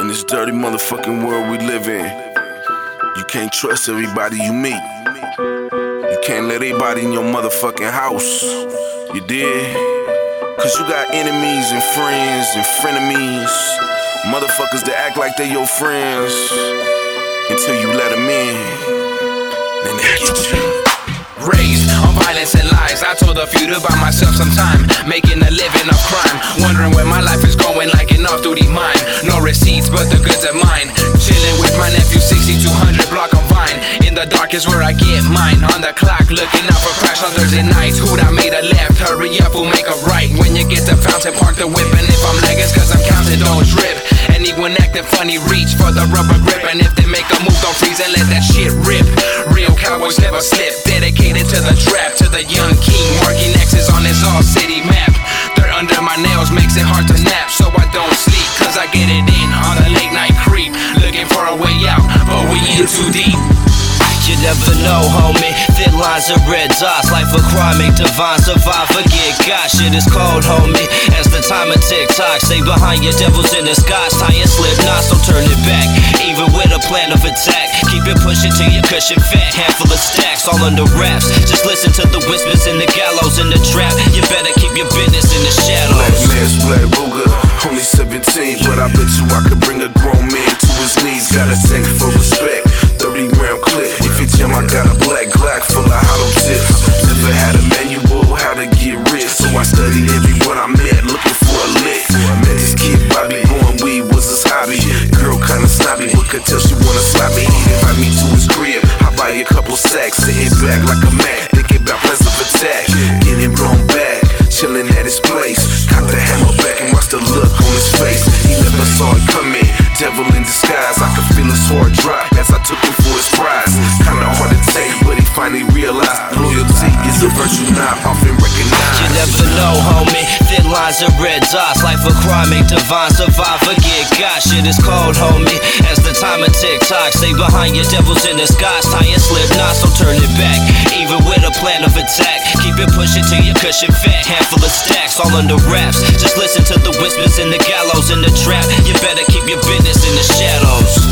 In this dirty motherfucking world we live in, you can't trust everybody you meet. You can't let anybody in your motherfucking house. You did? Cause you got enemies and friends and frenemies. Motherfuckers that act like they your friends until you let them in. Then they get you. Raised on violence and lies. I told a few to buy myself some time, making a living of crime. Wondering where my life is going, like an off duty mine. No receipts, but the goods are mine. Chilling with my nephew, 6200 block on Vine. In the dark is where I get mine. On the clock, looking out for crash on Thursday nights. Who'd I made a left? Hurry up, we'll make a right. When you get to Fountain, park the whip. And if I'm lagging, cause I'm counting, don't trip. Anyone acting funny, reach for the rubber grip. And if they make a move, don't freeze and let that shit rip. Real cowboys never slip. Dedicated to the trap, to the young king. Marking X's on his all city map. Dirt under my nails makes it hard to nap. So I don't sleep, I get it in on the late night creep. Looking for a way out, but we in too deep. You never know, homie. Thin lines of red dots. Life a crime, make divine survivor get got. Shit is cold, homie. As the time of tick tock, stay behind your devils in disguise. Tie and slip knots, don't turn it back. Even with a plan of attack, keep it pushing till your cushion fat. Handful of stacks, all under wraps. Just listen to the whispers in the gallows in the trap. You better keep your business in the Black shadows. man's Black Ruger, only 17, but I bet you I could bring a grown man to his knees. Gotta take for respect. 30 round clip. If it's jam, I got a black Glock full of hollow tips. Never had a manual how to get rich, so I studied everyone I met, looking for a lick. Met this kid Bobby, going weed was his hobby. Girl kinda snobby, but could tell she wanna slap me. He invite me to his crib. I buy a couple sacks, sitting back like a Mac, saw it coming. Devil in disguise, I could feel his heart drop as I took him for his prize. Kinda hard to take, but he finally realized loyalty is a virtue not often recognized. You never know, homie. Thin lines and red dots. Life a crime, make divine survivor get got. Shit is cold, homie. As the time of tick tock, stay behind your devils in disguise. Tie and slip knots, don't turn it back. Even with a plan of attack, it pushing till your cushion fat. Handful of stacks, all under wraps. Just listen to the whispers in the gallows in the trap. You better keep your business in the shadows.